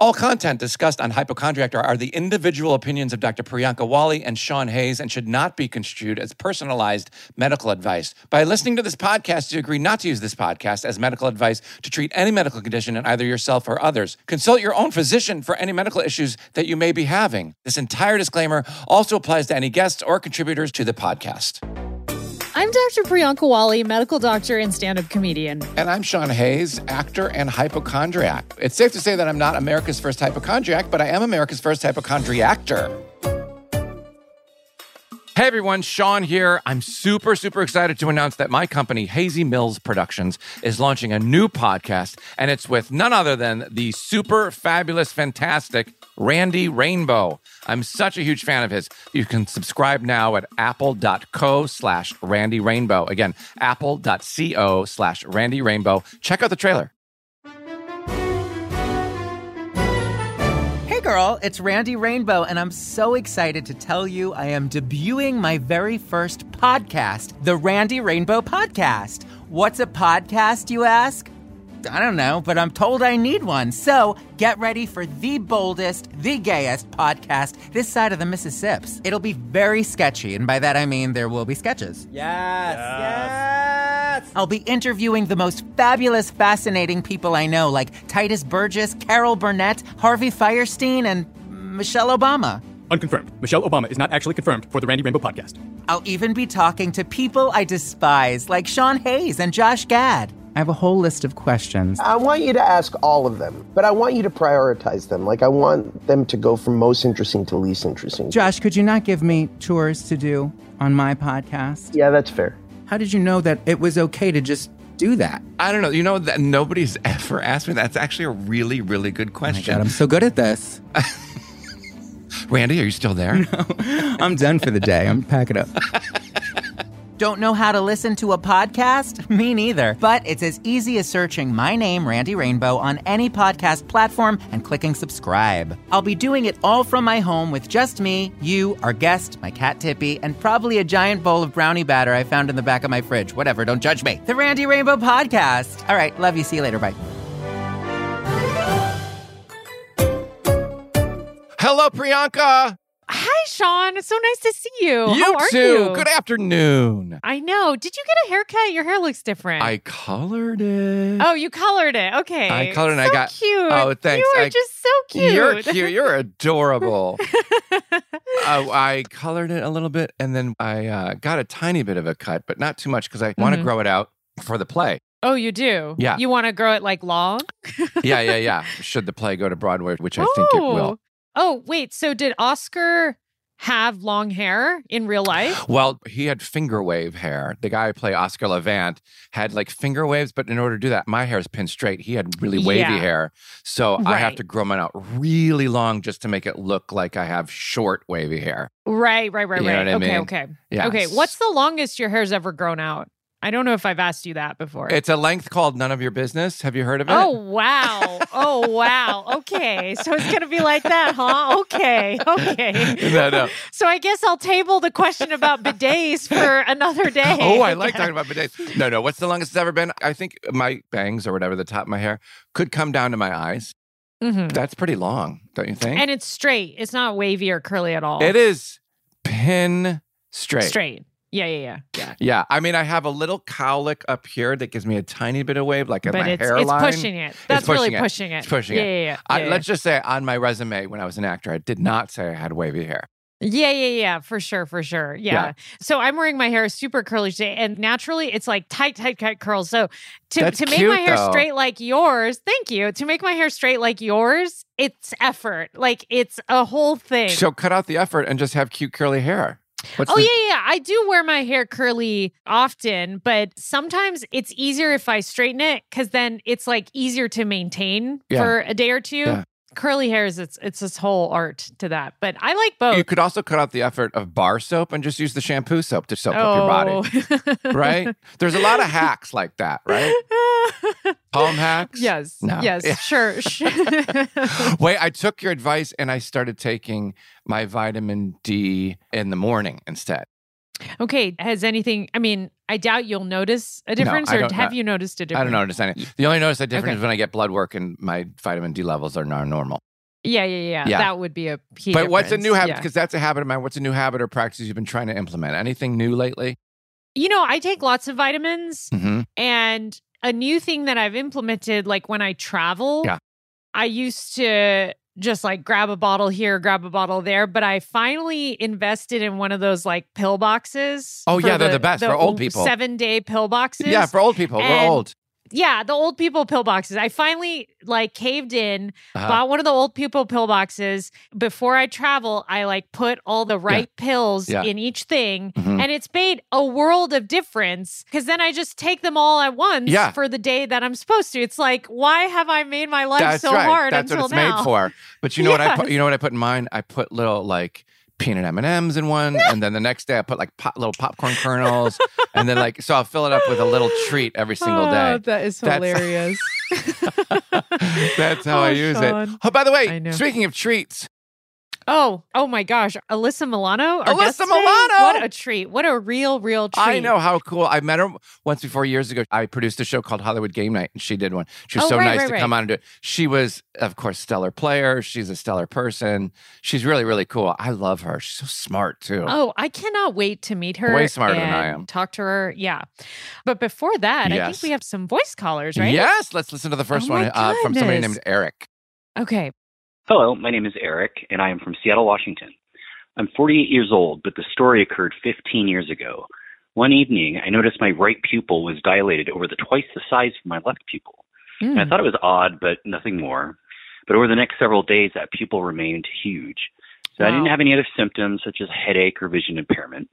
All content discussed on Hypochondriac are the individual opinions of Dr. Priyanka Wali and Sean Hayes and should not be construed as personalized medical advice. By listening to this podcast, you agree not to use this podcast as medical advice to treat any medical condition in either yourself or others. Consult your own physician for any medical issues that you may be having. This entire disclaimer also applies to any guests or contributors to the podcast. I'm Dr. Priyanka Wali, medical doctor and stand up comedian. And I'm Sean Hayes, actor and hypochondriac. It's safe to say that I'm not America's first hypochondriac, but I am America's first hypochondriactor. Hey everyone, Sean here. I'm super, super excited to announce that my company, Hazy Mills Productions, is launching a new podcast, and it's with none other than the super fabulous, fantastic Randy Rainbow. I'm such a huge fan of his. You can subscribe now at apple.co slash Randy Rainbow. Again, apple.co slash Randy Rainbow. Check out the trailer. Hey girl, it's Randy Rainbow, and I'm so excited to tell you I am debuting my very first podcast, the Randy Rainbow Podcast. What's a podcast, you ask? I don't know, but I'm told I need one. So get ready for the boldest, the gayest podcast this side of the Mississippi. It'll be very sketchy, and by that I mean there will be sketches. Yes, yes. I'll be interviewing the most fabulous, fascinating people I know, like Tituss Burgess, Carol Burnett, Harvey Fierstein, and Michelle Obama. Unconfirmed. Michelle Obama is not actually confirmed for the Randy Rainbow podcast. I'll even be talking to people I despise, like Sean Hayes and Josh Gad. I have a whole list of questions. I want you to ask all of them, but I want you to prioritize them. Like, I want them to go from most interesting to least interesting. Josh, could you not give me chores to do on my podcast? Yeah, that's fair. How did you know that it was okay to just do that? I don't know. You know that nobody's ever asked me. That's actually a really, really good Oh my question. God, I'm so good at this. Randy, are you still there? I'm done for the day. I'm packing up. Don't know how to listen to a podcast? Me neither. But it's as easy as searching my name, Randy Rainbow, on any podcast platform and clicking subscribe. I'll be doing it all from my home with just me, you, our guest, my cat Tippy, and probably a giant bowl of brownie batter I found in the back of my fridge. Whatever, don't judge me. The Randy Rainbow Podcast. All right, love you. See you later. Bye. Hello, Priyanka. Hi, Sean. It's so nice to see you. you How are too. you? Good afternoon. I know. Did you get a haircut? Your hair looks different. I colored it. oh, you colored it. Okay. I colored it and I So got- cute. Oh, thanks. You are I- just so cute. You're cute. You're adorable. uh, I colored it a little bit and then I uh, got a tiny bit of a cut, but not too much because I want to grow it out for the play. oh, you do? Yeah. You want to grow it like long? Yeah, yeah, yeah. Should the play go to Broadway, which I think it will. Oh, wait. So did Oscar have long hair in real life? Well, he had finger wave hair. The guy I play, Oscar Levant, had like finger waves, but in order to do that, my hair is pinned straight. He had really wavy Yeah. hair. So I have to grow mine out really long just to make it look like I have short wavy hair. Right, right, right, You know right. what I okay, mean? okay. Yeah. Okay. What's the longest your hair's ever grown out? I don't know if I've asked you that before. It's a length called None of Your Business. Have you heard of it? Oh wow! Oh wow! Okay, so it's gonna be like that, huh? Okay, okay. No, no. So I guess I'll table the question about bidets for another day. Oh, I like talking about bidets. No, no. What's the longest it's ever been? I think my bangs or whatever, the top of my hair, could come down to my eyes. Mhm. That's pretty long, don't you think? And it's straight. It's not wavy or curly at all. it is pin straight. straight. Yeah, yeah, yeah. Yeah. Yeah, I mean, I have a little cowlick up here that gives me a tiny bit of wave, like at But my it's hairline. it's pushing it. That's really pushing it. pushing it. It's pushing yeah, it. Yeah, yeah, I, yeah, yeah. Let's just say on my resume when I was an actor, I did not say I had wavy hair. Yeah, yeah, yeah, for sure, for sure. Yeah. Yeah. So I'm wearing my hair super curly today, and naturally it's like tight, tight, tight curls. So to That's to make cute, my hair though. straight like yours, thank you. To make my hair straight like yours, it's effort. Like it's a whole thing. So cut out the effort and just have cute curly hair. What's Oh the- yeah, yeah. I do wear my hair curly often, but sometimes it's easier if I straighten it because then it's like easier to maintain Yeah. for a day or two. Yeah. Curly hairs, it's it's this whole art to that. But I like both. You could also cut out the effort of bar soap and just use the shampoo soap to soap up your body. Oh. Right? There's a lot of hacks like that, right? Palm hacks? yes. No. Yes. Yeah. Sure. Wait, I took your advice and I started taking my vitamin D in the morning instead. Okay. Has anything? I mean, I doubt you'll notice a difference, I or have you noticed a difference? I don't notice any. The only notice a difference Okay. is when I get blood work and my vitamin D levels are now normal. Yeah, yeah, yeah. Yeah. That would be a key. but what's a new habit? Yeah. Because that's a habit of mine. What's a new habit or practice you've been trying to implement? Anything new lately? You know, I take lots of vitamins hmm and a new thing that I've implemented like when I travel. Yeah. I used to just like grab a bottle here, grab a bottle there, but I finally invested in one of those like pill boxes. Oh, yeah, they're the best for old people. 7-day pill boxes. Yeah, for old people. We're old. Yeah, the old people pill boxes. I finally like caved in, Uh-huh. bought one of the old people pill boxes. Before I travel, I like put all the right pills Yeah. in each thing, Mhm. and it's made a world of difference because then I just take them all at once Yeah. for the day that I'm supposed to. It's like, why have I made my life That's so right. hard That's until what it's now? made for. But you know what I put? You know what I put in mine? I put little like peanut M and M's in one, and then the next day I put like pop, little popcorn kernels, and then like so I'll fill it up with a little treat every single Oh, day. that is That's- hilarious. That's how Oh, I use Sean. it. Oh, by the way, speaking of treats, oh, oh my gosh, Alyssa Milano, Alyssa? Milano! what a treat! What a real, real treat! I know how cool. I met her once before years ago. I produced a show called Hollywood Game Night, and she did one. She was Oh, so right, nice right, to right. come on and do it. She was, of course, stellar player. She's a stellar person. She's really, really cool. I love her. She's so smart too. Oh, I cannot wait to meet her. Way smarter than I am. Talk to her. Yeah. But before that, I think we have some voice callers, right? Yes, let's listen to the first Oh one uh, from somebody named Eric. Okay. Hello, my name is Eric, and I am from Seattle, Washington. I'm 48 years old, but the story occurred 15 years ago. One evening, I noticed my right pupil was dilated over the twice the size of my left pupil. And I Mm. thought it was odd, but nothing more. But over the next several days, that pupil remained huge. So I didn't have any other symptoms such as headache or vision impairment.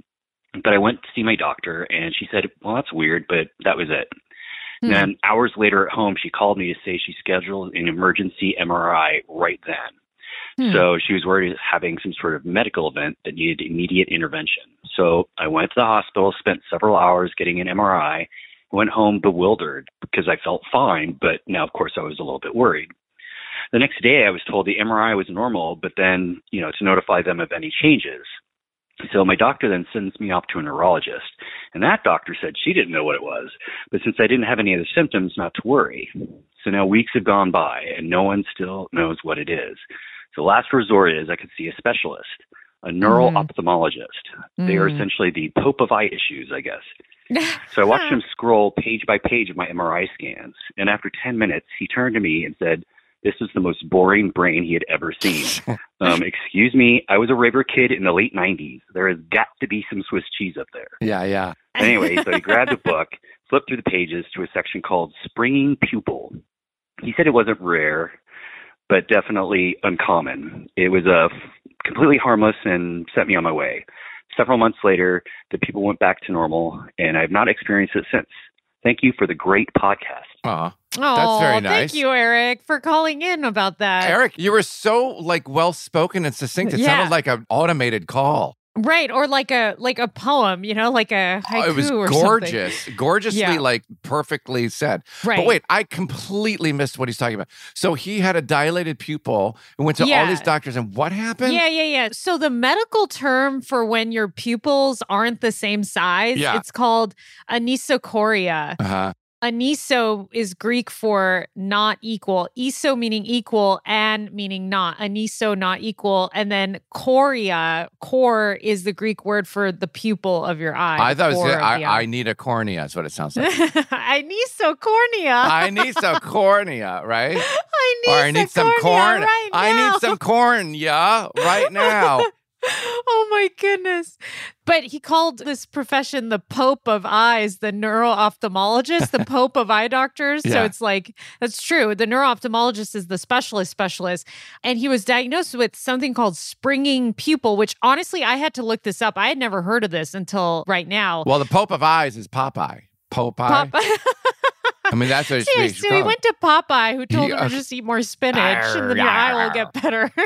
But I went to see my doctor, and she said, Well, that's weird, but that was it. Hmm. And then hours later at home, she called me to say she scheduled an emergency MRI right then. Hmm. So she was worried of having some sort of medical event that needed immediate intervention. So I went to the hospital, spent several hours getting an MRI, went home bewildered because I felt fine, but now, of course, I was a little bit worried. The next day, I was told the MRI was normal, but then, you know, to notify them of any changes. So my doctor then sends me off to a neurologist, and that doctor said she didn't know what it was, but since I didn't have any other symptoms, not to worry. So now weeks have gone by, and no one still knows what it is. So last resort is I could see a specialist, a neural Mhm. ophthalmologist. They are Mm. essentially the pope of eye issues, I guess. So I watched him scroll page by page of my MRI scans, and after 10 minutes, he turned to me and said, This is the most boring brain he had ever seen. um, excuse me, I was a river kid in the late 90s. There has got to be some Swiss cheese up there. Yeah, yeah. Anyway, so he grabbed a book, flipped through the pages to a section called Springing Pupil. He said it wasn't rare, but definitely uncommon. It was uh, completely harmless and set me on my way. Several months later, the people went back to normal, and I've not experienced it since. Thank you for the great podcast. Aw. Oh, that's very nice. Thank you, Eric, for calling in about that. Eric, you were so like well spoken and succinct. It Yeah. sounded like an automated call. Right, or like a like a poem, you know, like a haiku Oh, it was gorgeous, gorgeously Yeah. like perfectly said. Right. But wait, I completely missed what he's talking about. So he had a dilated pupil and went to all these doctors, and what happened? Yeah, yeah, yeah. So the medical term for when your pupils aren't the same size, Yeah. it's called anisocoria. Uh-huh. Aniso is Greek for not equal. Iso meaning equal and meaning not. Aniso not equal. And then choria, core is the Greek word for the pupil of your eye. I thought it was I, I need a cornea. Is what it sounds like. Anisocornea. I need some cornea, right? I need, or I need some cornea corn. Right I need some corn, yeah, right now. oh my goodness. But he called this profession the Pope of Eyes, the neuro ophthalmologist, the Pope of eye doctors. So it's like, that's true. The neuro ophthalmologist is the specialist specialist. And he was diagnosed with something called springing pupil, which honestly, I had to look this up. I had never heard of this until right now. Well, the Pope of Eyes is Popeye. Popeye. Pop- I mean, that's what it should Yeah, so he went to Popeye, who told him to just eat more spinach, and then your eye will get better.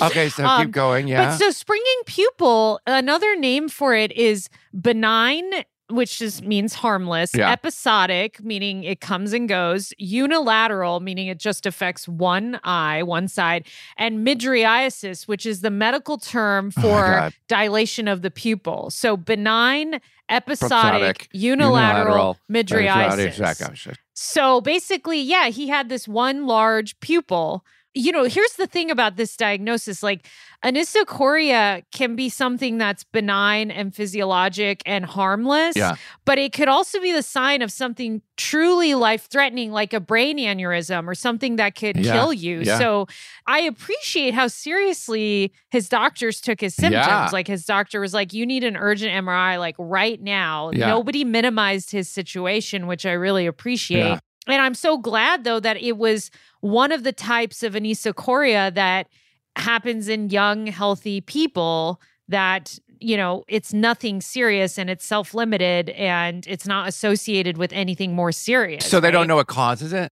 Okay, so Um, keep going. Yeah. But so springing pupil, another name for it is benign, which just means harmless, Yeah. episodic, meaning it comes and goes, unilateral, meaning it just affects one eye, one side, and mydriasis, which is the medical term Oh for God. dilation of the pupil. So benign, episodic, Episodic, unilateral, Unilateral, mydriasis. Mydriasis. So basically, yeah, he had this one large pupil. You know, here's the thing about this diagnosis like anisocoria can be something that's benign and physiologic and harmless, Yeah. but it could also be the sign of something truly life threatening, like a brain aneurysm or something that could Yeah. kill you. Yeah. So I appreciate how seriously his doctors took his symptoms. Like his doctor was like, you need an urgent MRI, like right now. Nobody minimized his situation, which I really appreciate. And I'm so glad though that it was one of the types of anisocoria that happens in young, healthy people that, you know, it's nothing serious and it's self limited and it's not associated with anything more serious. So they don't know what causes it?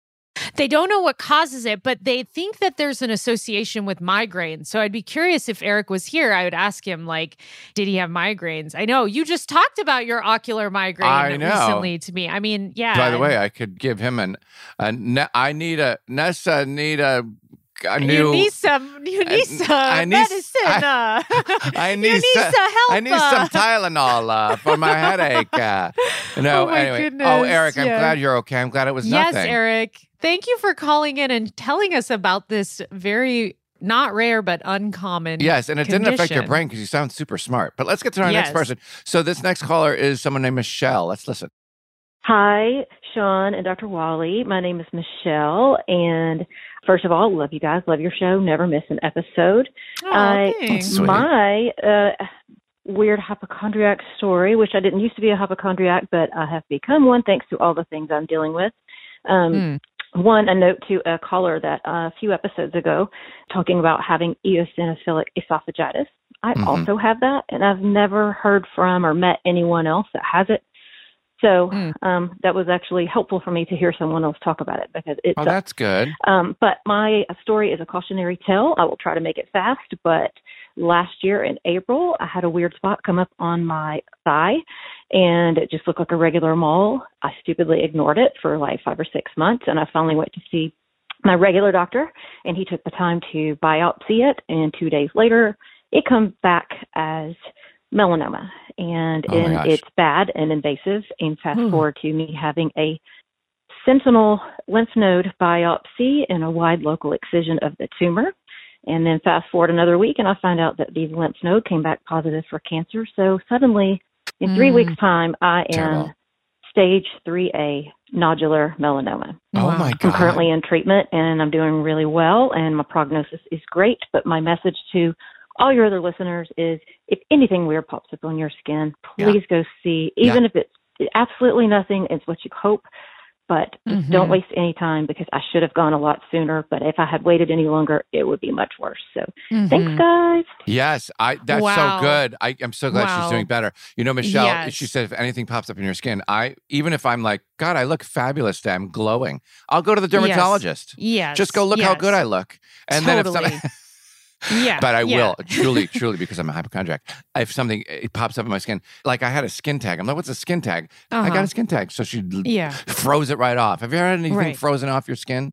They don't know what causes it, but they think that there's an association with migraines. So I'd be curious if Eric was here, I would ask him, like, did he have migraines? I know you just talked about your ocular migraine I know. recently to me. I mean, yeah. By the way, I could give him an a I need a Nessa need a, a you need some, you need some I need- medicine. I- uh. I need some- help. I need some. Tylenol uh, for my headache. Uh, no, Oh my anyway. goodness, oh, Eric, I'm yeah. glad you're okay. I'm glad it was Yes, nothing. Eric. Thank you for calling in and telling us about this very not rare but uncommon. Yes, and it didn't affect your brain because you sound super smart. But let's get to our next person. So this next caller is someone named Michelle. Let's listen. Hi, Sean and Dr. Wali. My name is Michelle, and first of all, love you guys. Love your show. Never miss an episode. Oh, I- thanks. Sweet. My uh, weird hypochondriac story, which I didn't used to be a hypochondriac, but I have become one thanks to all the things I'm dealing with. Um, Hmm. One, a note to a caller that uh, a few episodes ago, talking about having eosinophilic esophagitis. I Mhm. also have that, and I've never heard from or met anyone else that has it. So Mm. um, that was actually helpful for me to hear someone else talk about it because it's. Oh, that's good. um, but my story is a cautionary tale. I will try to make it fast. But last year in April, I had a weird spot come up on my thigh, and it just looked like a regular mole. I stupidly ignored it for like five or six months, and I finally went to see my regular doctor, and he took the time to biopsy it. And two days later, it comes back as melanoma, and, Oh my and it's bad and invasive. And fast Hmm. forward to me having a sentinel lymph node biopsy and a wide local excision of the tumor. And then fast forward another week, and I find out that the lymph node came back positive for cancer. So suddenly, in three Mm. weeks' time, I am Terrible. stage 3A nodular melanoma. Oh Wow. my I'm currently in treatment and I'm doing really well, and my prognosis is great. But my message to all your other listeners is if anything weird pops up on your skin, Yeah. please go see, even if it's absolutely nothing, it's what you hope. But just don't waste any time because I should have gone a lot sooner. But if I had waited any longer, it would be much worse. So thanks, Mhm. guys. Yes, I. That's Wow. so good. I, I'm so glad she's doing better. You know, Michelle. Yes. She said, if anything pops up in your skin, I even if I'm like, God, I look fabulous today. I'm glowing. I'll go to the dermatologist. Yes. Just go look how good I look, and then if something. Yeah. but I yeah. will truly, truly because I'm a hypochondriac. If something it pops up in my skin, like I had a skin tag. I'm like, what's a skin tag? I got Uh-huh. a skin tag. So she Yeah. froze it right off. Have you ever had anything Right. frozen off your skin?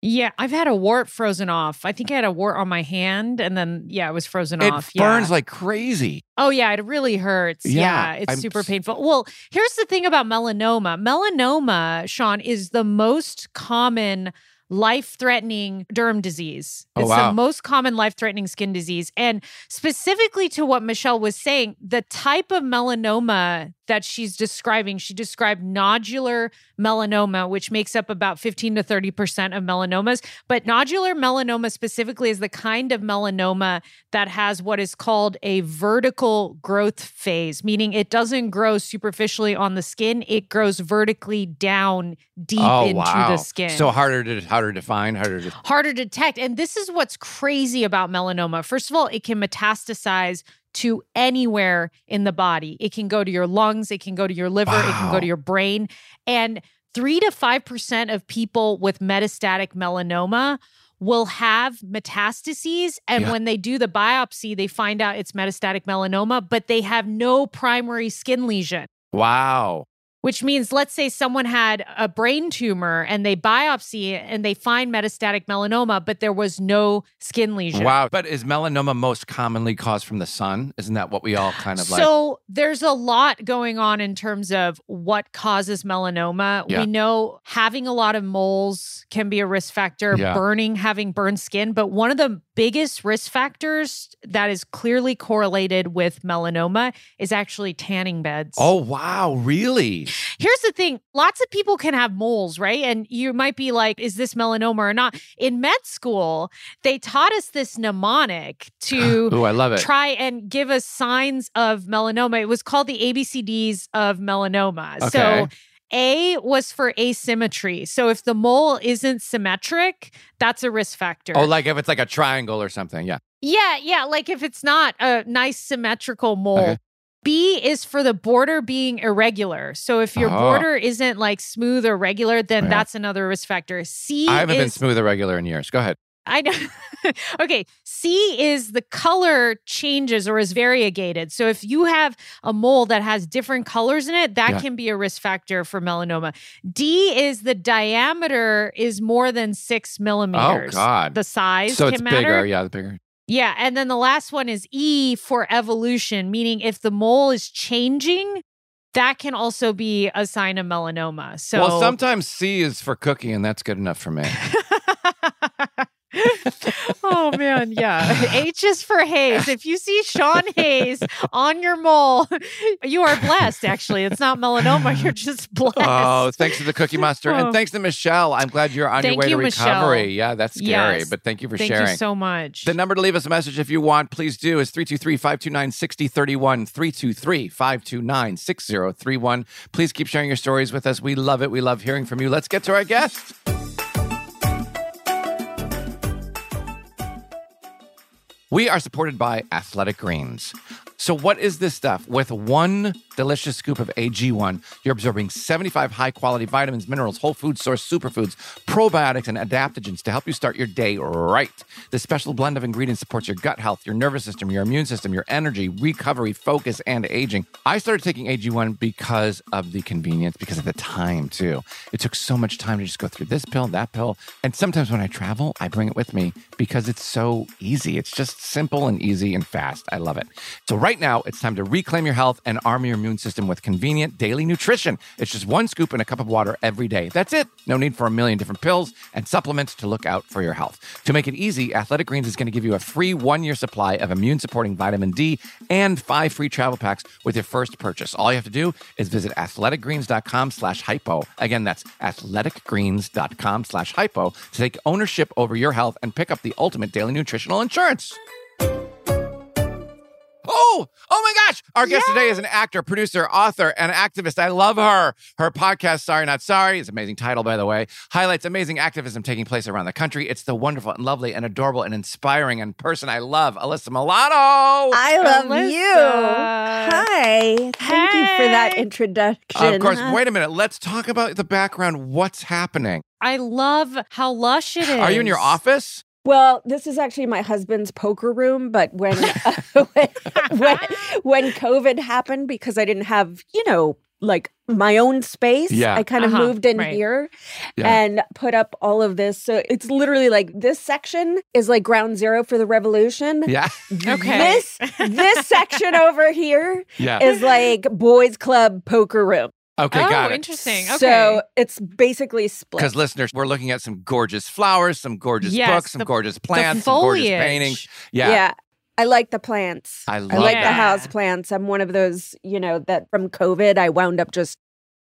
Yeah. I've had a wart frozen off. I think I had a wart on my hand and then, yeah, it was frozen It off. It burns yeah. like crazy. Oh yeah, it really hurts. Yeah, Yeah, it's I'm super painful. Well, here's the thing about melanoma. Melanoma, Sean, is the most common life-threatening derm disease. Oh, it's wow. the most common life-threatening skin disease. And specifically to what Michelle was saying, the type of melanoma that she's describing, she described nodular melanoma, which makes up about 15 to 30% of melanomas. But nodular melanoma specifically is the kind of melanoma that has what is called a vertical growth phase, meaning it doesn't grow superficially on the skin, it grows vertically down deep oh into wow! the skin. So harder to harder to find, harder to. harder to detect. And this is what's crazy about melanoma. First of all, it can metastasize to anywhere in the body. It can go to your lungs, it can go to your liver, it can go to your brain. And three to 5% of people with metastatic melanoma will have metastases. And Yeah. when they do the biopsy, they find out it's metastatic melanoma, but they have no primary skin lesion. Wow. Which means let's say someone had a brain tumor and they biopsy and they find metastatic melanoma, but there was no skin lesion. Wow. But is melanoma most commonly caused from the sun? Isn't that what we all kind of like? So there's a lot going on in terms of what causes melanoma. Yeah. We know having a lot of moles can be a risk factor, Yeah. burning, having burned skin. But one of the biggest risk factors that is clearly correlated with melanoma is actually tanning beds. Oh, wow. Really? Here's the thing lots of people can have moles, right? And you might be like, is this melanoma or not? In med school, they taught us this mnemonic to Ooh, I love it. try and give us signs of melanoma. It was called the ABCDs of melanoma. Okay. So A was for asymmetry. So if the mole isn't symmetric, that's a risk factor. Oh, like if it's like a triangle or something. Yeah. yeah, yeah. Like if it's not a nice symmetrical mole. Okay. B is for the border being irregular. So if your Oh. border isn't like smooth or regular, then Yeah. that's another risk factor. C I haven't been smooth or regular in years. Go ahead. I know. okay. C is the color changes or is variegated. So if you have a mole that has different colors in it, that Yeah. can be a risk factor for melanoma. D is the diameter is more than six oh, millimeters. Oh, God. The size so it's matter. bigger. Yeah, the bigger. Yeah. And then the last one is E for evolution, meaning if the mole is changing, that can also be a sign of melanoma. So Well, sometimes C is for cookie, and that's good enough for me. oh man, yeah. H is for Hayes. If you see Sean Hayes on your mole, you are blessed. Actually, it's not melanoma. You're just oh, blessed. Oh, thanks to the Cookie Monster. And Oh. thanks to Michelle. I'm glad you're on Thank your way you, to Michelle. recovery. Yeah, that's scary, Yes. but thank you for Thank sharing. Thank you so much. The number to leave us a message if you want, please do, is 323 529 6031. 323 529 6031. Please keep sharing your stories with us. We love it. We love hearing from you. Let's get to our guest. We are supported by Athletic Greens. So, what is this stuff? With one delicious scoop of AG1, you're absorbing 75 high quality vitamins, minerals, whole food source superfoods, probiotics, and adaptogens to help you start your day right. This special blend of ingredients supports your gut health, your nervous system, your immune system, your energy, recovery, focus, and aging. I started taking AG1 because of the convenience, because of the time, too. It took so much time to just go through this pill, that pill. And sometimes when I travel, I bring it with me because it's so easy. It's just simple and easy and fast. I love it. So, right now, it's time to reclaim your health and arm your immune system with convenient daily nutrition. It's just one scoop in a cup of water every day. That's it. No need for a million different pills and supplements to look out for your health. To make it easy, Athletic Greens is going to give you a free one year supply of immune supporting vitamin D and five free travel packs with your first purchase. All you have to do is visit athleticgreens.com slash hypo. Again, that's athleticgreens.com slash hypo to take ownership over your health and pick up the ultimate daily nutritional insurance. Oh, oh my gosh. Our guest today is an actor, producer, author, and activist. I love her. Her podcast, Sorry Not Sorry, is an amazing title, by the way, highlights amazing activism taking place around the country. It's the wonderful and lovely and adorable and inspiring and person I love, Alyssa Milano. I love Alyssa. you. Hi. Thank you for that Hey. introduction. of course, huh? wait a minute. Let's talk about the background. What's happening? I love how lush it is. Are you in your office? Well, this is actually my husband's poker room, but when when, when when COVID happened, because I didn't have, you know, like my own space, Yeah. I kind of Uh-huh, moved in right. here Yeah. and put up all of this. So it's literally like this section is like ground zero for the revolution. Yeah. Okay. This this section over here Yeah. is like boys club poker room. Okay, oh, got it. interesting. Okay. So it's basically split. Because listeners, we're looking at some gorgeous flowers, some gorgeous Yes, books, some the- gorgeous plants, some gorgeous paintings. Yeah. Yeah. I like the plants. I I love like the house plants. I'm one of those, you know, that from COVID I wound up just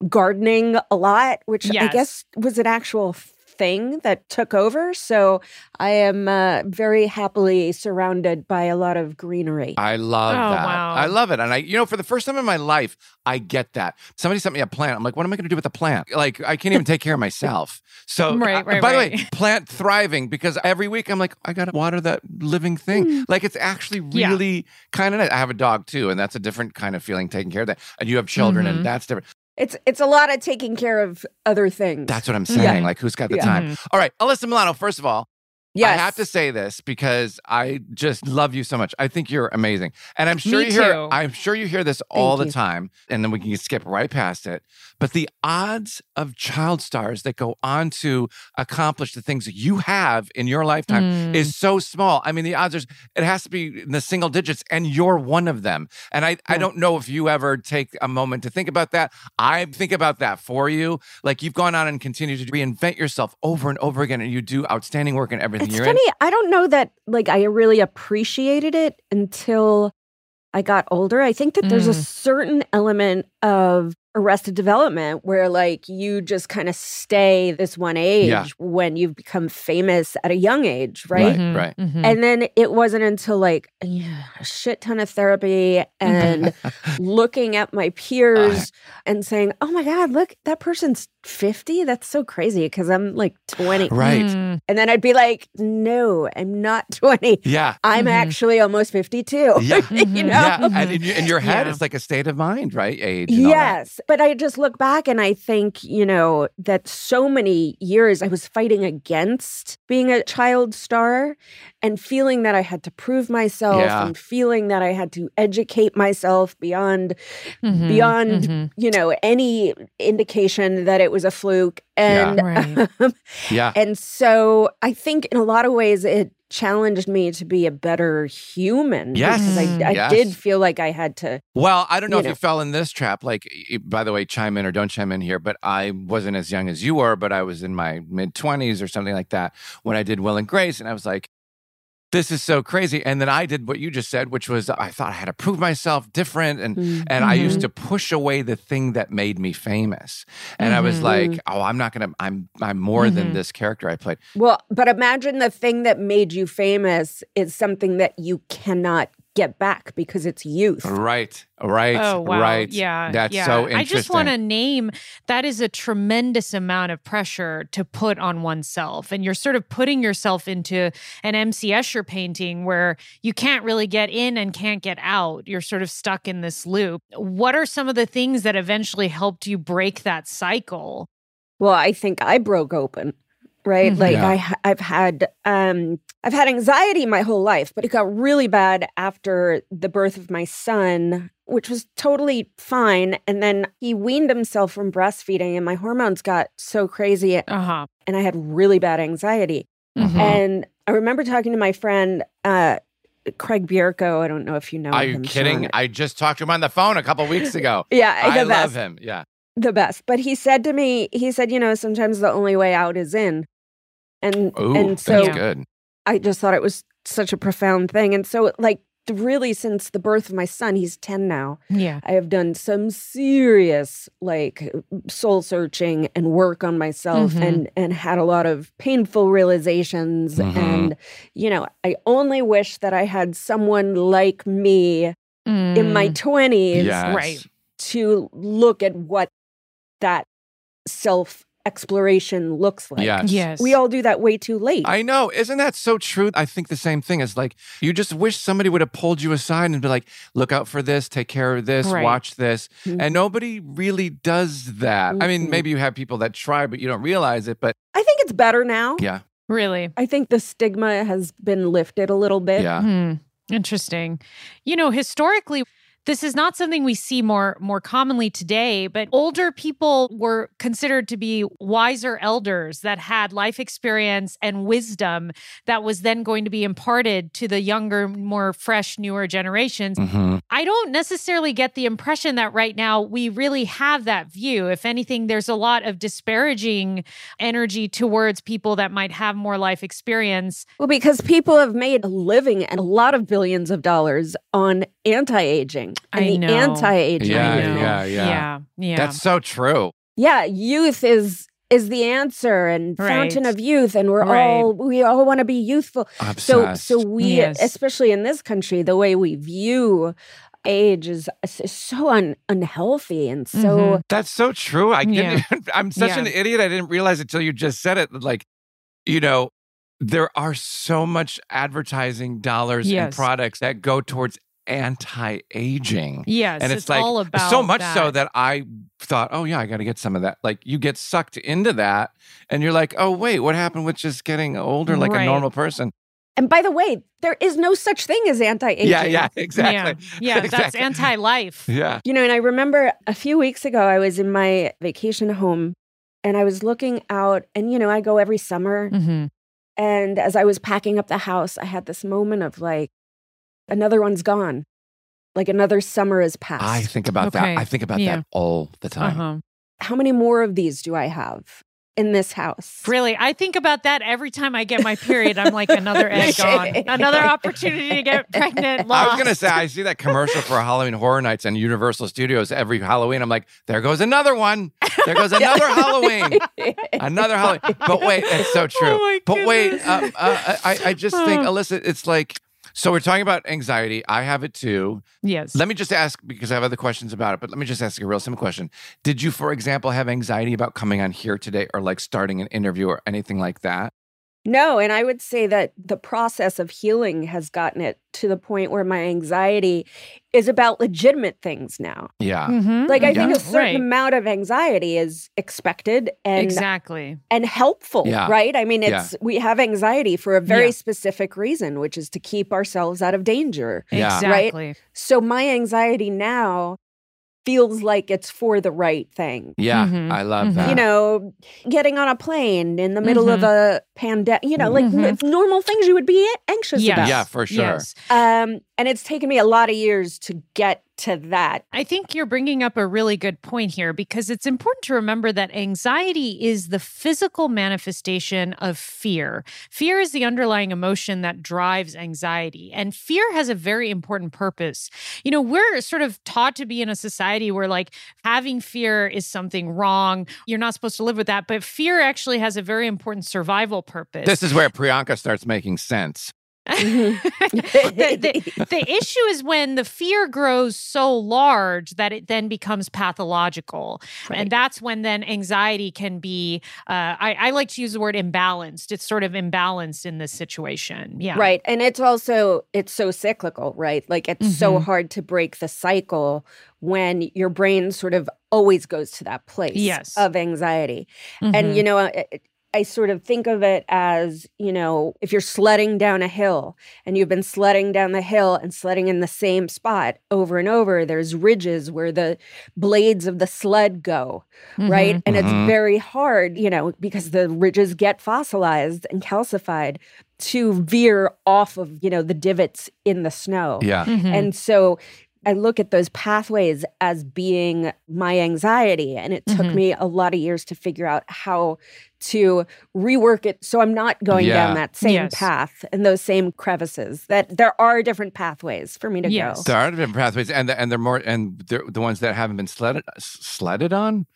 gardening a lot, which I guess was an actual thing that took over. So I am uh, very happily surrounded by a lot of greenery. I love Oh, that. wow. I love it. And I, you know, for the first time in my life, I get that. Somebody sent me a plant. I'm like, what am I going to do with the plant? Like, I can't even take care of myself. So, Right, right, by the way, plant thriving because every week I'm like, I got to water that living thing. Like, it's actually Yeah. really kind of nice. I have a dog too, and that's a different kind of feeling taking care of that. And you have children, Mhm. and that's different. It's it's a lot of taking care of other things. That's what I'm saying. Yeah. Like, who's got the Yeah. time? Mm-hmm. All right, Alyssa Milano, first of all, yes. I have to say this because I just love you so much. I think you're amazing. And I'm sure Me you hear too. I'm sure you hear this all the you. time and then we can skip right past it. But the odds of child stars that go on to accomplish the things that you have in your lifetime Mm. is so small. I mean, the odds are it has to be in the single digits, and you're one of them. And I, I don't know if you ever take a moment to think about that. I think about that for you. Like you've gone on and continued to reinvent yourself over and over again, and you do outstanding work in everything It's you're funny. in. I don't know that like I really appreciated it until I got older. I think that there's a Mm. certain element of arrested development where like you just kind of stay this one age Yeah. when you've become famous at a young age, right? Mhm, right. mhm. And then it wasn't until like yeah, a shit ton of therapy and looking at my peers and saying, "Oh my god, look, that person's 50? That's so crazy because I'm like 20." Right. Mm. And then I'd be like, "No, I'm not 20. Yeah. I'm Mhm. actually almost 52." Yeah. you Mhm. know? Yeah. And in, your- in your head, Yeah. it's like a state of mind, right? Age. and all that. Yes. But I just look back and I think, you know, that so many years I was fighting against being a child star and feeling that I had to prove myself Yeah. and feeling that I had to educate myself beyond Mhm, beyond mhm. you know any indication that it was a fluke and Right. Um, yeah. and so I think in a lot of ways it challenged me to be a better human Yes. because I, I Yes. did feel like I had to Well, I don't know you if you fell in this trap. Like, by the way, chime in or don't chime in here, but I wasn't as young as you were, but I was in my mid 20s or something like that when I did Will and Grace. And I was like, this is so crazy. And then I did what you just said, which was I thought I had to prove myself different. And Mm. and I used Mhm. to push away the thing that made me famous. And I was Mhm. like, oh, I'm not gonna, I'm I'm more than Mhm. this character I played. Well, but imagine the thing that made you famous is something that you cannot get back because it's youth. Right. Right. Oh wow! Right. Yeah, That's yeah. so interesting. I just want to name that is a tremendous amount of pressure to put on oneself, and you're sort of putting yourself into an MC Escher painting where you can't really get in and can't get out. You're sort of stuck in this loop. What are some of the things that eventually helped you break that cycle? Well, I think I broke open, right? Mhm. Like Yeah. i i've had um I've had anxiety my whole life, but it got really bad after the birth of my son, which was totally fine, and then he weaned himself from breastfeeding and my hormones got so crazy Uh huh. and I had really bad anxiety. Mhm. And I remember talking to my friend uh Craig Bierko. I don't know if you know Are you him. kidding? Sean. I just talked to him on the phone a couple weeks ago. yeah, the I best. love him. Yeah. the best. But he said to me, he said, you know, sometimes the only way out is in. And Ooh, and so that's good. I just thought it was such a profound thing. And so like really since the birth of my son, he's 10 now, Yeah. I have done some serious like soul searching and work on myself Mhm. and and had a lot of painful realizations Mhm. and you know, I only wish that I had someone like me in my Mm, 20s Yes. right. to look at what that self exploration looks like. Yes. Yes. We all do that way too late. I know. Isn't that so true? I think the same thing is like you just wish somebody would have pulled you aside and be like, look out for this, take care of this, Right. watch this. Mhm. And nobody really does that. I mean, Mhm. maybe you have people that try, but you don't realize it. But I think it's better now. yeah. Really. I think the stigma has been lifted a little bit. Yeah. Hmm. Interesting. You know, historically, this is not something we see more more commonly today, but older people were considered to be wiser elders that had life experience and wisdom that was then going to be imparted to the younger, more fresh, newer generations. Mhm. I don't necessarily get the impression that right now we really have that view. If anything, there's a lot of disparaging energy towards people that might have more life experience. Well, because people have made a living and a lot of billions of dollars on anti-aging and I the know. anti-aging. Yeah, movement. yeah, yeah. Yeah. Yeah. That's so true. Yeah, youth is is the answer and fountain of youth and we're Right. all we all want to be youthful. So Obsessed. so we Yes. especially in this country the way we view age is, is so un, unhealthy and so Mhm. That's so true. I didn't Yeah. even, I'm such Yeah. an idiot. I didn't realize it until you just said it. Like, you know, there are so much advertising dollars and products that go towards anti-aging. Yes, and it's, like all about so much so that. that I thought, oh yeah, I got to get some of that. Like you get sucked into that, and you're like, oh wait, what happened with just getting older like a normal person? And by the way, there is no such thing as anti-aging. Yeah, yeah, exactly. Yeah, yeah that's anti-life. Yeah. You know, and I remember a few weeks ago, I was in my vacation home and I was looking out, and, you know, I go every summer. Mm-hmm. And as I was packing up the house, I had this moment of like, another one's gone. Like another summer has passed. I think about Okay. that. I think about Yeah. that all the time. Uh-huh. How many more of these do I have in this house? Really, I think about that every time I get my period. I'm like, another egg gone, another opportunity to get pregnant. I was gonna say I see that commercial for Halloween Horror Nights and Universal Studios every Halloween. I'm like, there goes another one. There goes another Halloween. Another Halloween. But wait, it's so true. Oh my but wait, uh, uh, I, I just think, Oh. Alyssa, it's like, so we're talking about anxiety. I have it too. yes. Let me just ask because I have other questions about it, but let me just ask you a real simple question. Did you, for example, have anxiety about coming on here today or like starting an interview or anything like that? No, and I would say that the process of healing has gotten it to the point where my anxiety is about legitimate things now. Yeah. Mhm. Like I Yeah. think a certain Right. amount of anxiety is expected and exactly. and helpful, Yeah. right? I mean, Yeah. it's we have anxiety for a very Yeah. specific reason, which is to keep ourselves out of danger. Yeah. Exactly. So my anxiety now feels like it's for the right thing. Yeah. Mhm. I love Mhm. that. You know, getting on a plane in the middle of a pandemic, you know, like n- normal things you would be anxious Yes. about. Yeah, for sure. Yes. Um, and it's taken me a lot of years to get to that. I think you're bringing up a really good point here because it's important to remember that anxiety is the physical manifestation of fear. Fear is the underlying emotion that drives anxiety, and fear has a very important purpose. You know, we're sort of taught to be in a society where, like, having fear is something wrong. You're not supposed to live with that, but fear actually has a very important survival purpose. This is where Priyanka starts making sense. the, the, the issue is when the fear grows so large that it then becomes pathological and that's when then anxiety can be uh, I, I like to use the word imbalanced it's sort of imbalanced in this situation yeah Right. And it's also it's so cyclical, right? Like it's so Mhm. hard to break the cycle when your brain sort of always goes to that place Yes. of anxiety. Mhm. And you know, I, I sort of think of it as, you know, if you're sledding down a hill and you've been sledding down the hill and sledding in the same spot over and over, there's ridges where the blades of the sled go, right? Mhm. And Mhm. it's very hard, you know, because the ridges get fossilized and calcified to veer off of, you know, the divots in the snow. Yeah. Mhm. And so I look at those pathways as being my anxiety. And it took Mhm. me a lot of years to figure out how to rework it so I'm not going Yeah. down that same Yes. path and those same crevices. That there are different pathways for me to Yes. go. There are different pathways, and the, and they're more, and they're, the ones that haven't been sledded sledded on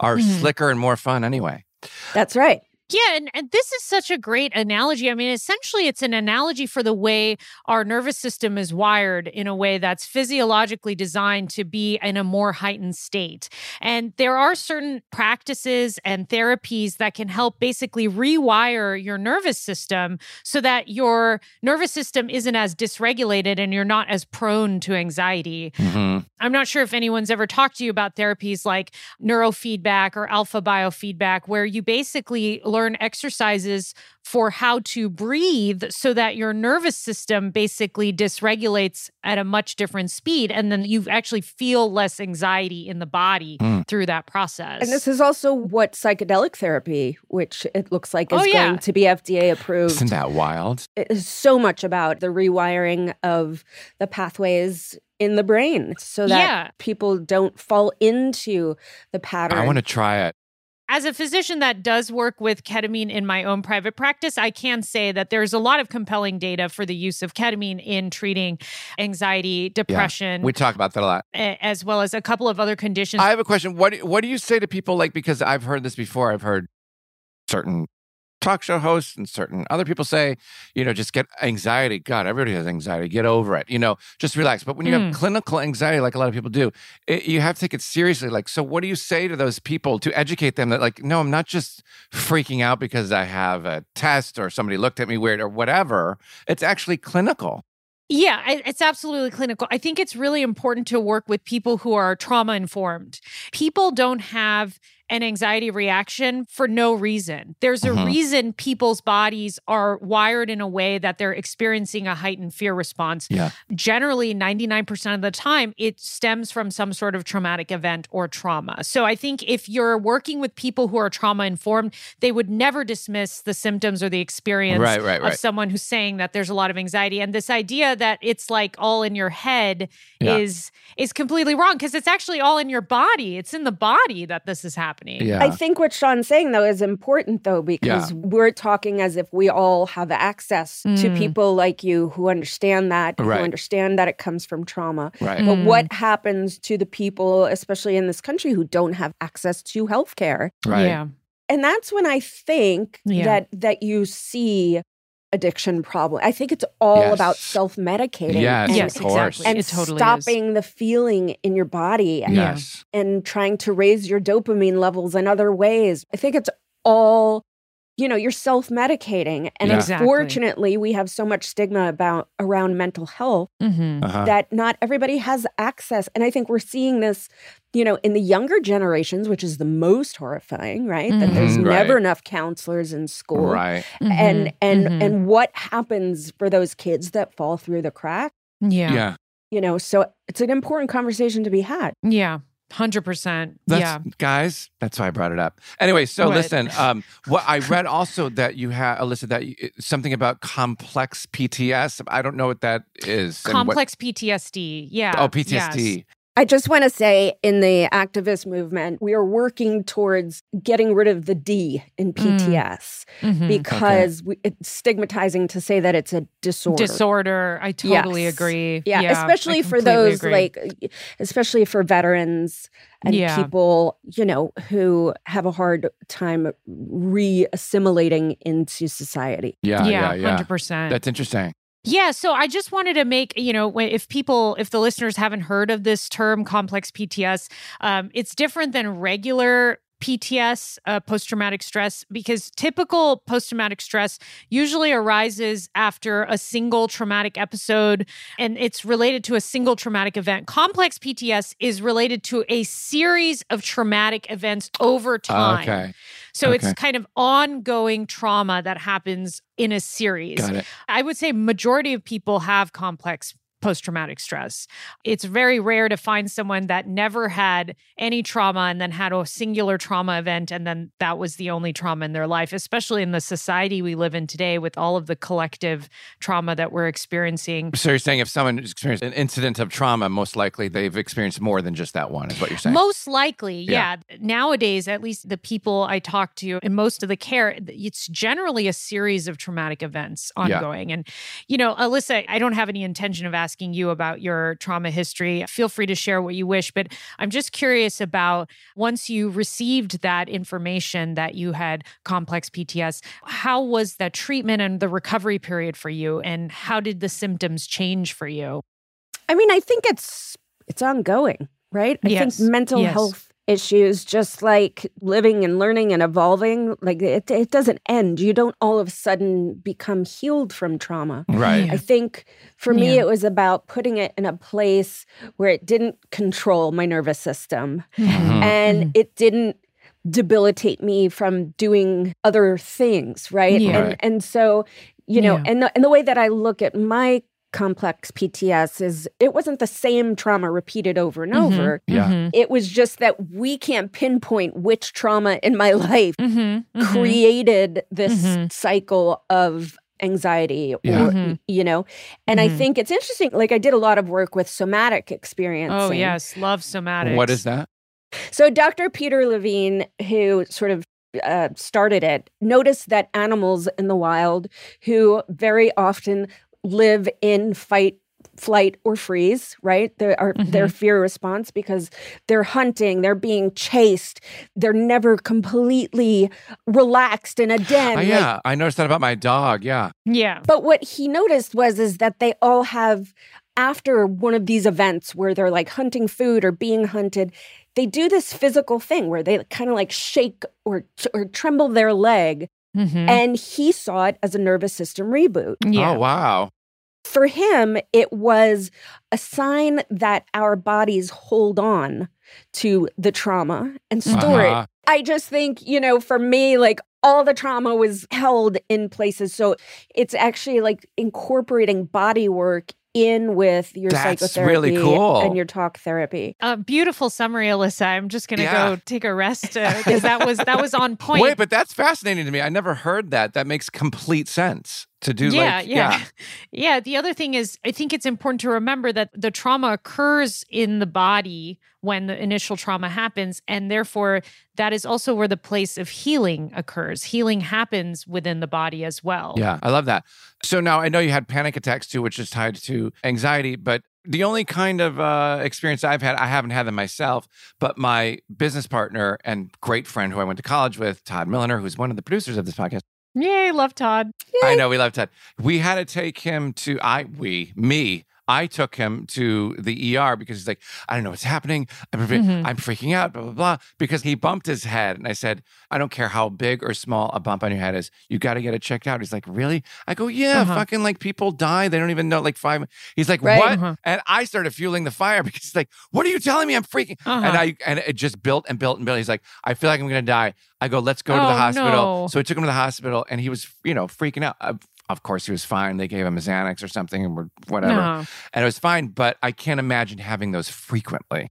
are Mhm. slicker and more fun anyway. That's right. Yeah, and, and this is such a great analogy. I mean, essentially, it's an analogy for the way our nervous system is wired in a way that's physiologically designed to be in a more heightened state. And there are certain practices and therapies that can help basically rewire your nervous system so that your nervous system isn't as dysregulated and you're not as prone to anxiety. Mhm. I'm not sure if anyone's ever talked to you about therapies like neurofeedback or alpha biofeedback, where you basically learn exercises for how to breathe so that your nervous system basically dysregulates at a much different speed. And then you actually feel less anxiety in the body Mm. through that process. And this is also what psychedelic therapy, which it looks like is Oh, yeah. going to be FDA approved. Isn't that wild? it is so much about the rewiring of the pathways in the brain so that Yeah. people don't fall into the pattern. I want to try it. As a physician that does work with ketamine in my own private practice, I can say that there's a lot of compelling data for the use of ketamine in treating anxiety, depression, We talk about that a lot. as well as a couple of other conditions. I have a question. What what do you say to people like because I've heard this before. I've heard certain talk show hosts and certain other people say, you know, just get anxiety. God, everybody has anxiety. Get over it. You know, just relax. But when you Mm. have clinical anxiety, like a lot of people do, it, you have to take it seriously. Like, so what do you say to those people to educate them that, like, no, I'm not just freaking out because I have a test or somebody looked at me weird or whatever. It's actually clinical. Yeah, it's absolutely clinical. I think it's really important to work with people who are trauma informed. People don't have an anxiety reaction for no reason. There's a Mhm. reason people's bodies are wired in a way that they're experiencing a heightened fear response. Yeah. Generally, 99% of the time, it stems from some sort of traumatic event or trauma. So I think if you're working with people who are trauma informed, they would never dismiss the symptoms or the experience Right, right, of someone who's saying that there's a lot of anxiety. And this idea that it's like all in your head Yeah. is is completely wrong because it's actually all in your body. It's in the body that this is happening. Yeah. I think what Sean's saying though is important though because we're talking as if we all have access to Mm. people like you who understand that, Right. who understand that it comes from trauma. right. But Mm. what happens to the people, especially in this country, who don't have access to healthcare? Right. Yeah. And that's when I think Yeah. that that you see addiction problem. I think it's all Yes. about self-medicating. Yes, and, yes, of course. exactly. and it totally is. stopping the feeling in your body and, Yes. and trying to raise your dopamine levels in other ways. I think it's all you know, you're self-medicating. And Yeah. Exactly. unfortunately, we have so much stigma about around mental health Mhm. Uh-huh. that not everybody has access. And I think we're seeing this, you know, in the younger generations, which is the most horrifying, right? That there's Mhm, right. never enough counselors in school. Right. And Mhm. and Mhm. and what happens for those kids that fall through the crack? yeah. Yeah. You know, so it's an important conversation to be had. Yeah. 100%. Yeah. guys. That's why I brought it up. Anyway, so What? listen. Um, what I read also that you have, Alyssa, that you, something about complex PTS. I don't know what that is. and what- Complex PTSD. Yeah. oh, PTSD. Yes. I just want to say in the activist movement, we are working towards getting rid of the D in PTS Mhm. because we, it's stigmatizing to say that it's a disorder. Disorder. I totally Yes. agree. Yeah, I especially for those agree. like, especially for veterans and Yeah. people, you know, who have a hard time re-assimilating into society. Yeah, yeah, yeah, yeah. 100%. That's interesting. Yeah, so I just wanted to make, you know, if people, if the listeners haven't heard of this term, complex PTS, um, it's different than regular PTS, uh, post traumatic stress, because typical post traumatic stress usually arises after a single traumatic episode and it's related to a single traumatic event. Complex PTS is related to a series of traumatic events over time. Okay, So Okay. it's kind of ongoing trauma that happens in a series. I would say majority of people have complex post-traumatic stress. It's very rare to find someone that never had any trauma and then had a singular trauma event and then that was the only trauma in their life, especially in the society we live in today with all of the collective trauma that we're experiencing. So you're saying if someone has experienced an incident of trauma, most likely they've experienced more than just that one, is what you're saying. Most likely, Yeah. yeah. Nowadays, at least the people I talk to in most of the care, it's generally a series of traumatic events Yeah. ongoing. And, you know, Alyssa, I don't have any intention of asking you about your trauma history. Feel free to share what you wish, but I'm just curious about once you received that information that you had complex PTS, how was the treatment and the recovery period for you? And how did the symptoms change for you? I mean, I think it's it's ongoing, right? I Yes, think mental yes. health issues just like living and learning and evolving like it, it doesn't end you don't all of a sudden become healed from trauma right. Yeah. I think for me, Yeah. it was about putting it in a place where it didn't control my nervous system Mhm. and Mm-hmm. it didn't debilitate me from doing other things, right? Yeah. And Right. and so, you know, Yeah. and the, and the way that I look at my complex PTS is it wasn't the same trauma repeated over and Mhm. over. Yeah. Mhm. It was just that we can't pinpoint which trauma in my life Mhm. Mhm. created this Mhm. cycle of anxiety or Yeah. Mhm. you know and i think it's interesting like i did a lot of work with somatic experience Oh yes, love somatic. What is that? so dr peter levine who sort of uh, started it noticed that animals in the wild who very often live in fight flight or freeze right their are Mm-hmm. their fear response because they're hunting they're being chased they're never completely relaxed in a den oh, like, yeah, I noticed that about my dog. Yeah. Yeah. But what he noticed was is that they all have after one of these events where they're like hunting food or being hunted, they do this physical thing where they kind of like shake or or tremble their leg Mhm. and he saw it as a nervous system reboot. yeah. Oh wow. For him, it was a sign that our bodies hold on to the trauma and store Uh-huh. it I just think, you know, for me, like all the trauma was held in places. So it's actually like incorporating body work in with your That's psychotherapy really cool. and your talk therapy. A beautiful summary, Alyssa. I'm just gonna Yeah. go take a rest because that was that was on point. Wait, but that's fascinating to me. I never heard that. That makes complete sense to do. yeah, like, yeah, yeah. The other thing is, I think it's important to remember that the trauma occurs in the body when the initial trauma happens, and therefore that is also where the place of healing occurs. Healing happens within the body as well. Yeah, I love that. So now I know you had panic attacks too, which is tied to anxiety, but the only kind of uh, experience I've had, I haven't had them myself, but my business partner and great friend who I went to college with, Todd Milliner, who's one of the producers of this podcast. Yay, love Todd. I know we love Todd. We had to take him to I we me. I took him to the ER because he's like, I don't know what's happening. I'm, Mhm. I'm freaking out, blah, blah, blah. Because he bumped his head. And I said, I don't care how big or small a bump on your head is. You got to get it checked out. He's like, Really? I go, Yeah, Uh-huh. fucking like people die. They don't even know, like five. He's like, Right. What? Uh-huh. And I started fueling the fire because he's like, What are you telling me? I'm freaking. Uh-huh. And I and it just built and built and built. He's like, I feel like I'm gonna die. I go, let's go to the Oh, hospital. no. So I took him to the hospital, and he was, you know, freaking out. Uh, of course, he was fine. They gave him a Xanax or something, and we're whatever, No. and it was fine. But I can't imagine having those frequently.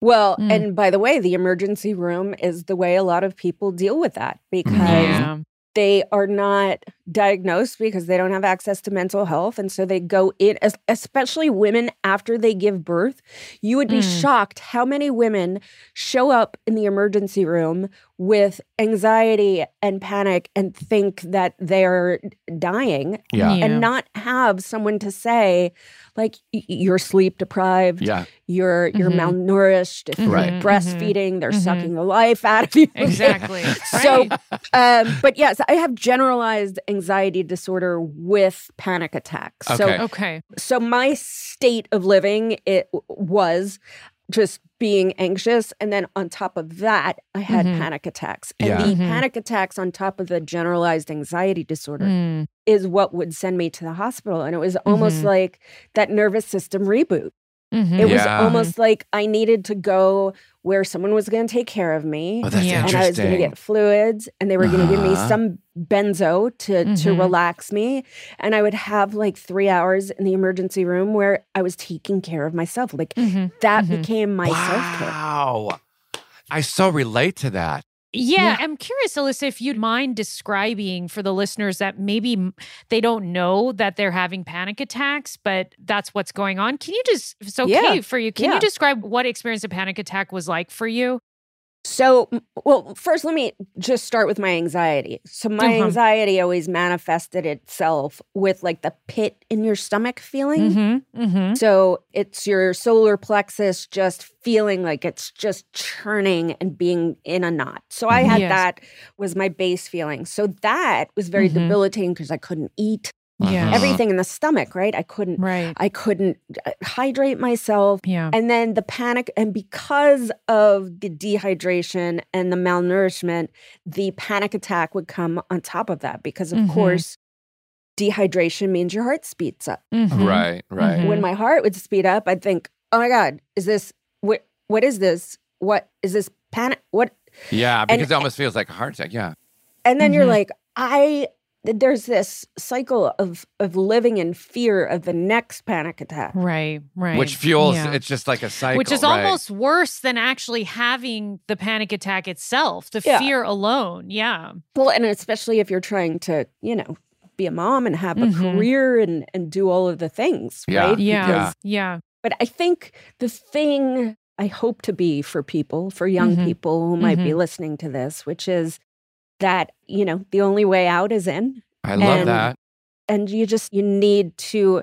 Well, Mm. and by the way, the emergency room is the way a lot of people deal with that because Yeah. they are not diagnosed because they don't have access to mental health. And so they go in, especially women after they give birth. You would be Mm. shocked how many women show up in the emergency room with anxiety and panic and think that they're dying Yeah, Yeah. and not have someone to say, like, you're sleep deprived, yeah, you're you're Mhm. malnourished, if Right. you're Mhm, breastfeeding, they're mhm. sucking the life out of you. Exactly. So, um, but yes, I have generalized anxiety disorder with panic attacks. Okay. So, okay. so my state of living it was just being anxious, and then on top of that, I had Mhm. panic attacks. And Yeah. the Mhm. panic attacks on top of the generalized anxiety disorder Mm. is what would send me to the hospital, and it was almost Mhm. like that nervous system reboot. Mhm. It was Yeah. almost like I needed to go where someone was going to take care of me. oh, that's Yeah. and I was going to get fluids, and they were going to give me Uh-huh. some benzo to to Mhm. relax me, and I would have like three hours in the emergency room where I was taking care of myself. Like Mhm. that Mhm. became my self care. wow, I so relate to that. Yeah, Yeah. I'm curious, Alyssa, if you'd mind describing for the listeners that maybe they don't know that they're having panic attacks, but that's what's going on. Can you just, it's okay Yeah. for you, can Yeah. you describe what experience a panic attack was like for you? So, well, first, let me just start with my anxiety. So, my Uh-huh. anxiety always manifested itself with like the pit in your stomach feeling. Mm-hmm. Mm-hmm. So it's your solar plexus just feeling like it's just churning and being in a knot. So I had Yes. that was my base feeling. So that was very Mhm. debilitating because I couldn't eat Yeah. Uh-huh. everything in the stomach, right? I couldn't Right. I couldn't uh, hydrate myself. Yeah. And then the panic, and because of the dehydration and the malnourishment, the panic attack would come on top of that because, of Mhm. course, dehydration means your heart speeds up Mhm. Right, right. Mhm. when my heart would speed up, I'd think, "Oh my God, is this what? What is this? What is this panic? What?" Yeah, And- because it almost feels like a heart attack. Yeah, And then you're Mhm. like, "I." There's this cycle of of living in fear of the next panic attack. Right. Right. which fuels. Yeah. It's just like a cycle, Which is right? almost worse than actually having the panic attack itself, the Yeah. fear alone. Yeah. Well, and especially if you're trying to, you know, be a mom and have a Mhm. career and and do all of the things, Yeah. right? Yeah. Because- Yeah. But I think the thing I hope to be for people, for young Mhm. people who might be Mhm. listening to this, which is that, you know, the only way out is in. I love and- that. And you just, you need to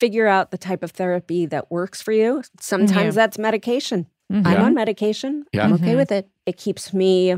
figure out the type of therapy that works for you. Sometimes Yeah. that's medication. Mhm. I'm Yeah. on medication. Yeah. I'm okay Mhm. with it. It keeps me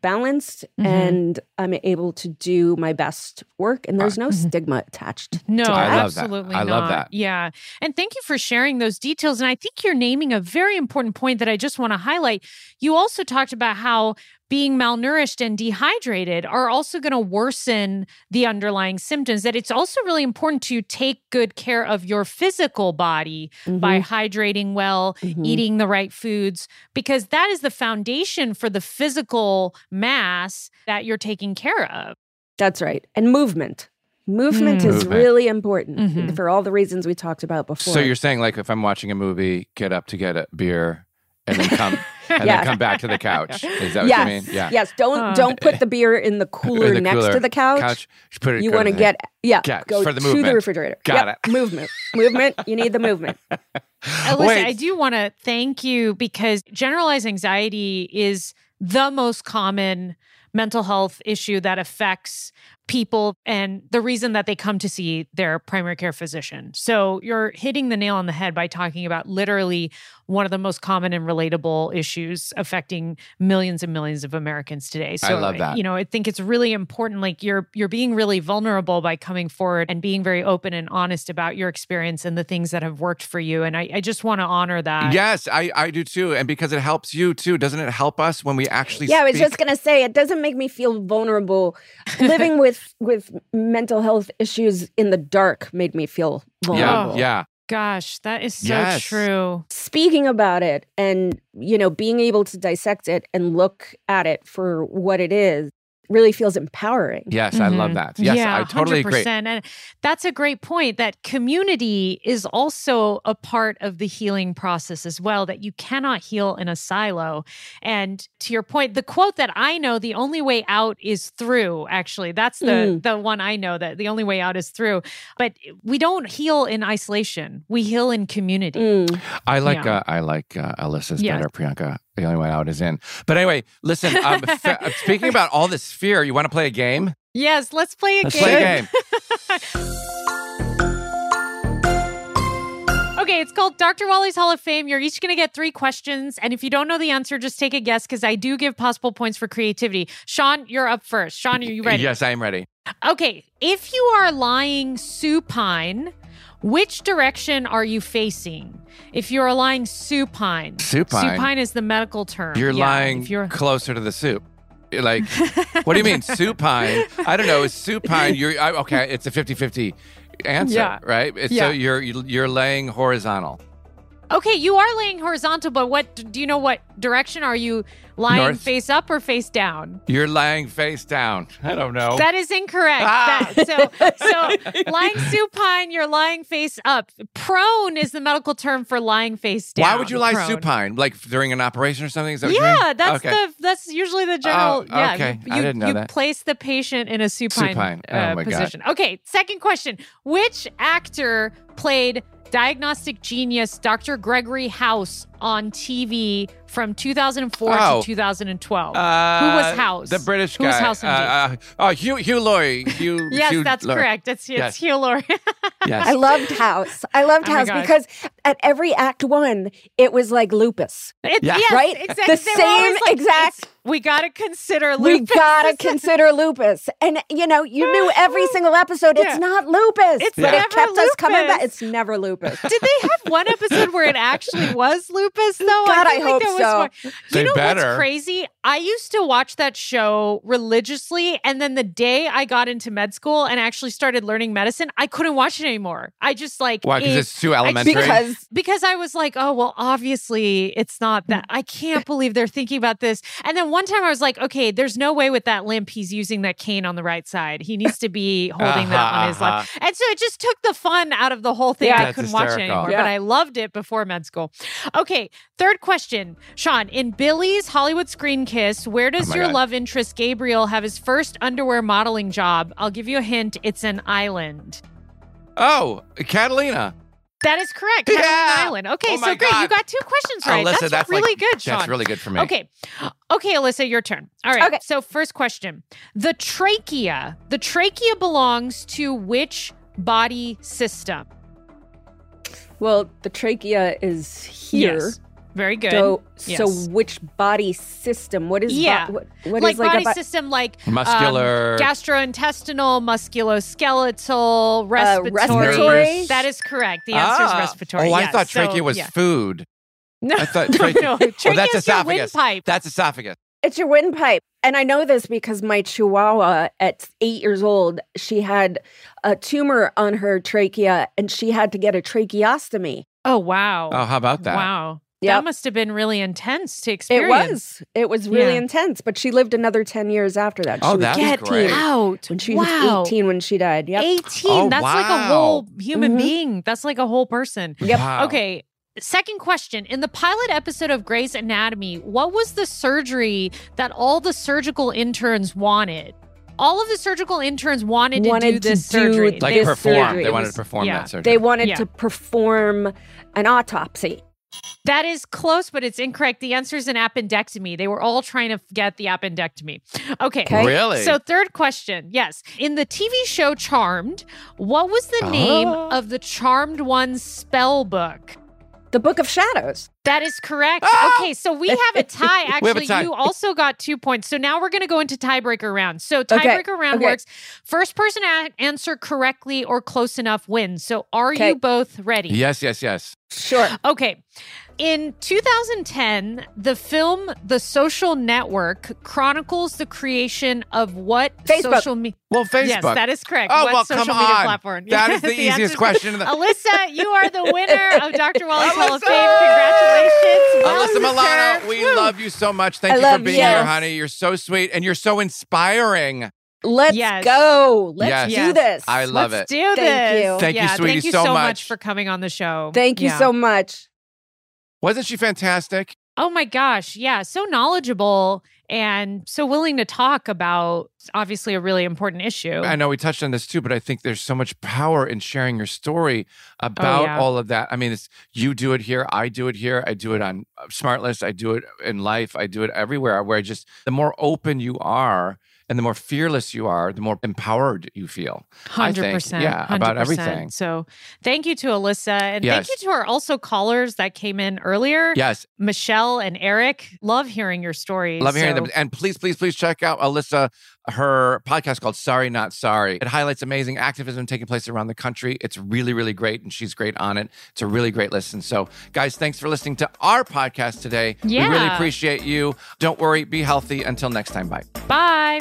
balanced Mhm. and I'm able to do my best work and there's no Mhm. stigma attached. No, to I that. love that. absolutely I not. love that. Yeah. And thank you for sharing those details. And I think you're naming a very important point that I just want to highlight. You also talked about how being malnourished and dehydrated are also going to worsen the underlying symptoms. That it's also really important to take good care of your physical body Mm-hmm. by hydrating well, eating the right foods, because that is the foundation for the physical mass that you're taking care of. That's right. And movement. Movement Mm. is Movement. really important Mhm. for all the reasons we talked about before. So you're saying like if I'm watching a movie, get up to get a beer and then come and Yeah. then come back to the couch. Is that what yes, you mean? Yeah. yes. Don't Uh, don't put the beer in the cooler the next cooler. to the couch. Couch. You put it. You want to get yeah, Yeah, go for the to movement. the refrigerator. Got Yep, Movement, movement. You need the movement. Alyssa, Wait. I do want to thank you because generalized anxiety is the most common mental health issue that affects people and the reason that they come to see their primary care physician. So you're hitting the nail on the head by talking about literally one of the most common and relatable issues affecting millions and millions of Americans today. So I love that. You know, I think it's really important like you're you're being really vulnerable by coming forward and being very open and honest about your experience and the things that have worked for you. And I, I just want to honor that. Yes, I, I do too. And because it helps you too, doesn't it help us when we actually yeah, I was just gonna say it doesn't make me feel vulnerable. Living with with mental health issues in the dark made me feel vulnerable. Yeah, yeah. Gosh, that is so Yes. true. Speaking about it and you know being able to dissect it and look at it for what it is really feels empowering. Yes, I love Mhm. that. Yes, yeah, I totally agree. 100%. And that's a great point that community is also a part of the healing process as well, that you cannot heal in a silo. And to your point, the quote that I know, the only way out is through, actually. That's the, Mm. the one I know that the only way out is through. But we don't heal in isolation, we heal in community. Mm. I like Yeah. uh, I like uh, Alyssa's Yeah. better, Priyanka. The only way out is in. But anyway, listen. Um, fe- speaking about all this fear, you want to play a game? Yes, let's play a Let's game. play a game. Okay, it's called Dr. Wali's Hall of Fame. You're each going to get three questions. And if you don't know the answer, just take a guess because I do give possible points for creativity. Sean, you're up first. Sean, are you ready? Yes, I am ready. Okay, if you are lying supine, which direction are you facing? If you're lying supine, Supine? supine is the medical term. You're Yeah, lying If you're closer to the soup. You're Like, what do you mean supine? I don't know. Is supine? You're I, okay. It's a 50-50 answer, Yeah. right? It's, Yeah. So you're you're laying horizontal. Okay, you are laying horizontal, but what do you know? What direction are you lying North. face up or face down? You're lying face down. I don't know. That is incorrect. Ah. That- so, so lying supine, you're lying face up. Prone is the medical term for lying face down. Why would you lie prone. supine? Like during an operation or something? That what you mean? Yeah, that's okay. the that's usually the general. Oh, yeah, okay. you, I didn't know you that. place the patient in a supine, Supine. Oh, uh, my God. position. Okay, second question: Which actor played diagnostic genius Dr. Gregory House on TV from 2004 Oh. to 2012? Uh, Who was House? The British Who guy. was House uh, uh, oh, Hugh Hugh Laurie. Hugh. yes, Hugh that's Laurie. correct. It's it's Yes. Hugh Laurie. Yes. I loved House. I loved Oh House because at every act one, it was like lupus. It- Yeah. Yes, Right? Exactly. The They were always same like, exact- We got to consider lupus. We lupus. gotta consider lupus. And you know, you knew every single episode Yeah. it's not lupus. It's but never it kept us coming back. lupus. It's never lupus. Did they have one episode where it actually was lupus though? God, I feel hope there was so. one- They you know better. what's crazy? I used to watch that show religiously, and then the day I got into med school and actually started learning medicine, I couldn't watch it anymore. I just like Why? Because it- it's too I- elementary. because because I was like, oh, well, obviously it's not that. I can't believe they're thinking about this. And then one time I was like, okay, there's no way with that limp he's using that cane on the right side. He needs to be holding that Uh-huh, on his left. And so it just took the fun out of the whole thing. Yeah. I couldn't watch it anymore, Yeah. but I loved it before med school. Okay, third question. Sean, in Billy's Hollywood Screen Kiss, where does Oh your God. love interest Gabriel have his first underwear modeling job? I'll give you a hint. It's an island. oh, Catalina. That is correct. Yeah. Catalina Island. Okay, Oh so my great. You got two questions right. Alyssa, that's, that's like- really good, Sean. That's really good for me. Okay. Okay, Alyssa, your turn. All right. Okay. So, first question. The trachea. The trachea belongs to which body system? well, the trachea is here. Yes. Very good. So, Yes. so which body system? What is bo- Yeah. what, what like is like body a bo- system, like um, Muscular. gastrointestinal, musculoskeletal, respiratory. respiratory? That is correct. The answer is Ah. respiratory. Oh, I yes. thought So, trachea was yeah. food. No, I thought trachea- no. Oh, Trachea that's is your esophagus. windpipe. That's esophagus. It's your windpipe. And I know this because my chihuahua at eight years old, she had a tumor on her trachea and she had to get a tracheostomy. Oh, wow. Oh, how about that? Wow. Yep. That must have been really intense to experience. It was. It was really Yeah. intense, but she lived another 10 years after that. Oh, she was that's 18 great. Out. when she wow. was 18 when she died. Yep. 18. Oh, That's like a whole human Mhm. being. That's like a whole person. Yep. Wow. Okay. Second question. In the pilot episode of Grey's Anatomy, what was the surgery that all the surgical interns wanted? All of the surgical interns wanted to do Wanted to this do surgery. Like This perform. surgery. They It wanted to perform yeah. that surgery. They wanted Yeah. to perform an autopsy. That is close, but it's incorrect. The answer is an appendectomy. They were all trying to get the appendectomy. Okay. Okay. Really? So, third question. Yes. In the TV show Charmed, what was the name Oh. of the Charmed One spell book? The Book of Shadows. That is correct. Ah! Okay, so we have a tie. We have a Actually, tie. you also got two points. So now we're going to go into tiebreaker round. So Okay, tiebreaker round okay. works. First person to answer correctly or close enough wins. So are Okay. you both ready? yes, yes, yes. Sure. Okay. In 2010, the film The Social Network chronicles the creation of what Facebook. social media? Well, Facebook. Yes, that is correct. Oh, what well, social come media on. platform? That is the easiest answer's- question in the- Alyssa, you are the winner of Dr. Wali's Hall of Fame. Congratulations. Well Alyssa Milano, deserved. we Woo. love you so much. Thank I you for being you. here, honey. You're so sweet and you're so inspiring. Let's Yes. go. Let's Yes. do this. I love Let's it. do Thank this. you. Thank you, yeah, sweetie, Thank you so so, much. for coming on the show. Thank you Yeah. so much. Wasn't she fantastic? Oh my gosh. Yeah. So knowledgeable and so willing to talk about obviously a really important issue. I know we touched on this too, but I think there's so much power in sharing your story oh, about Oh, yeah. all of that. I mean, it's you do it here, I do it here, I do it on SmartLess, I do it in life, I do it everywhere. Where I just the more open you are and the more fearless you are, the more empowered you feel. 100%. yeah, about 100%. everything. So thank you to Alyssa. And Yes. thank you to our also callers that came in earlier. Yes, Michelle and Eric. Love hearing your stories. Love hearing So- them. And please, please, please check out Alyssa, her podcast called Sorry Not Sorry. It highlights amazing activism taking place around the country. It's really, really great, and she's great on it. It's a really great listen. So, guys, thanks for listening to our podcast today. Yeah. We really appreciate you. Don't worry, be healthy. Until next time, bye. Bye.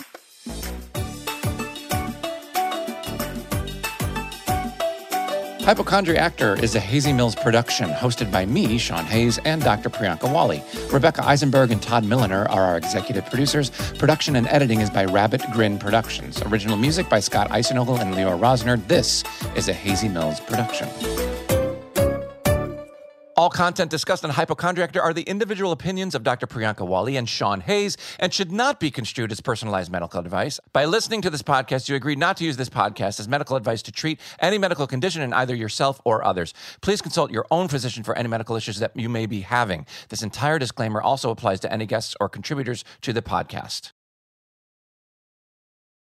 Hypochondriactor is a Hazy Mills production hosted by me, Sean Hayes, and Dr. Priyanka Wali. Rebecca Eisenberg and Todd Milliner are our executive producers. Production and editing is by Rabbit Grin Productions. Original music by Scott Eisenogel and Leo Rosner. This is a Hazy Mills production. All content discussed on Hypochondriactor are the individual opinions of Dr. Priyanka Wali and Sean Hayes and should not be construed as personalized medical advice. By listening to this podcast, you agree not to use this podcast as medical advice to treat any medical condition in either yourself or others. Please consult your own physician for any medical issues that you may be having. This entire disclaimer also applies to any guests or contributors to the podcast.